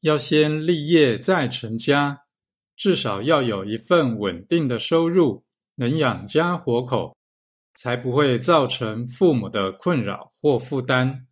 要先立业再成家至少要有一份稳定的收入能养家活口才不会造成父母的困扰或负担。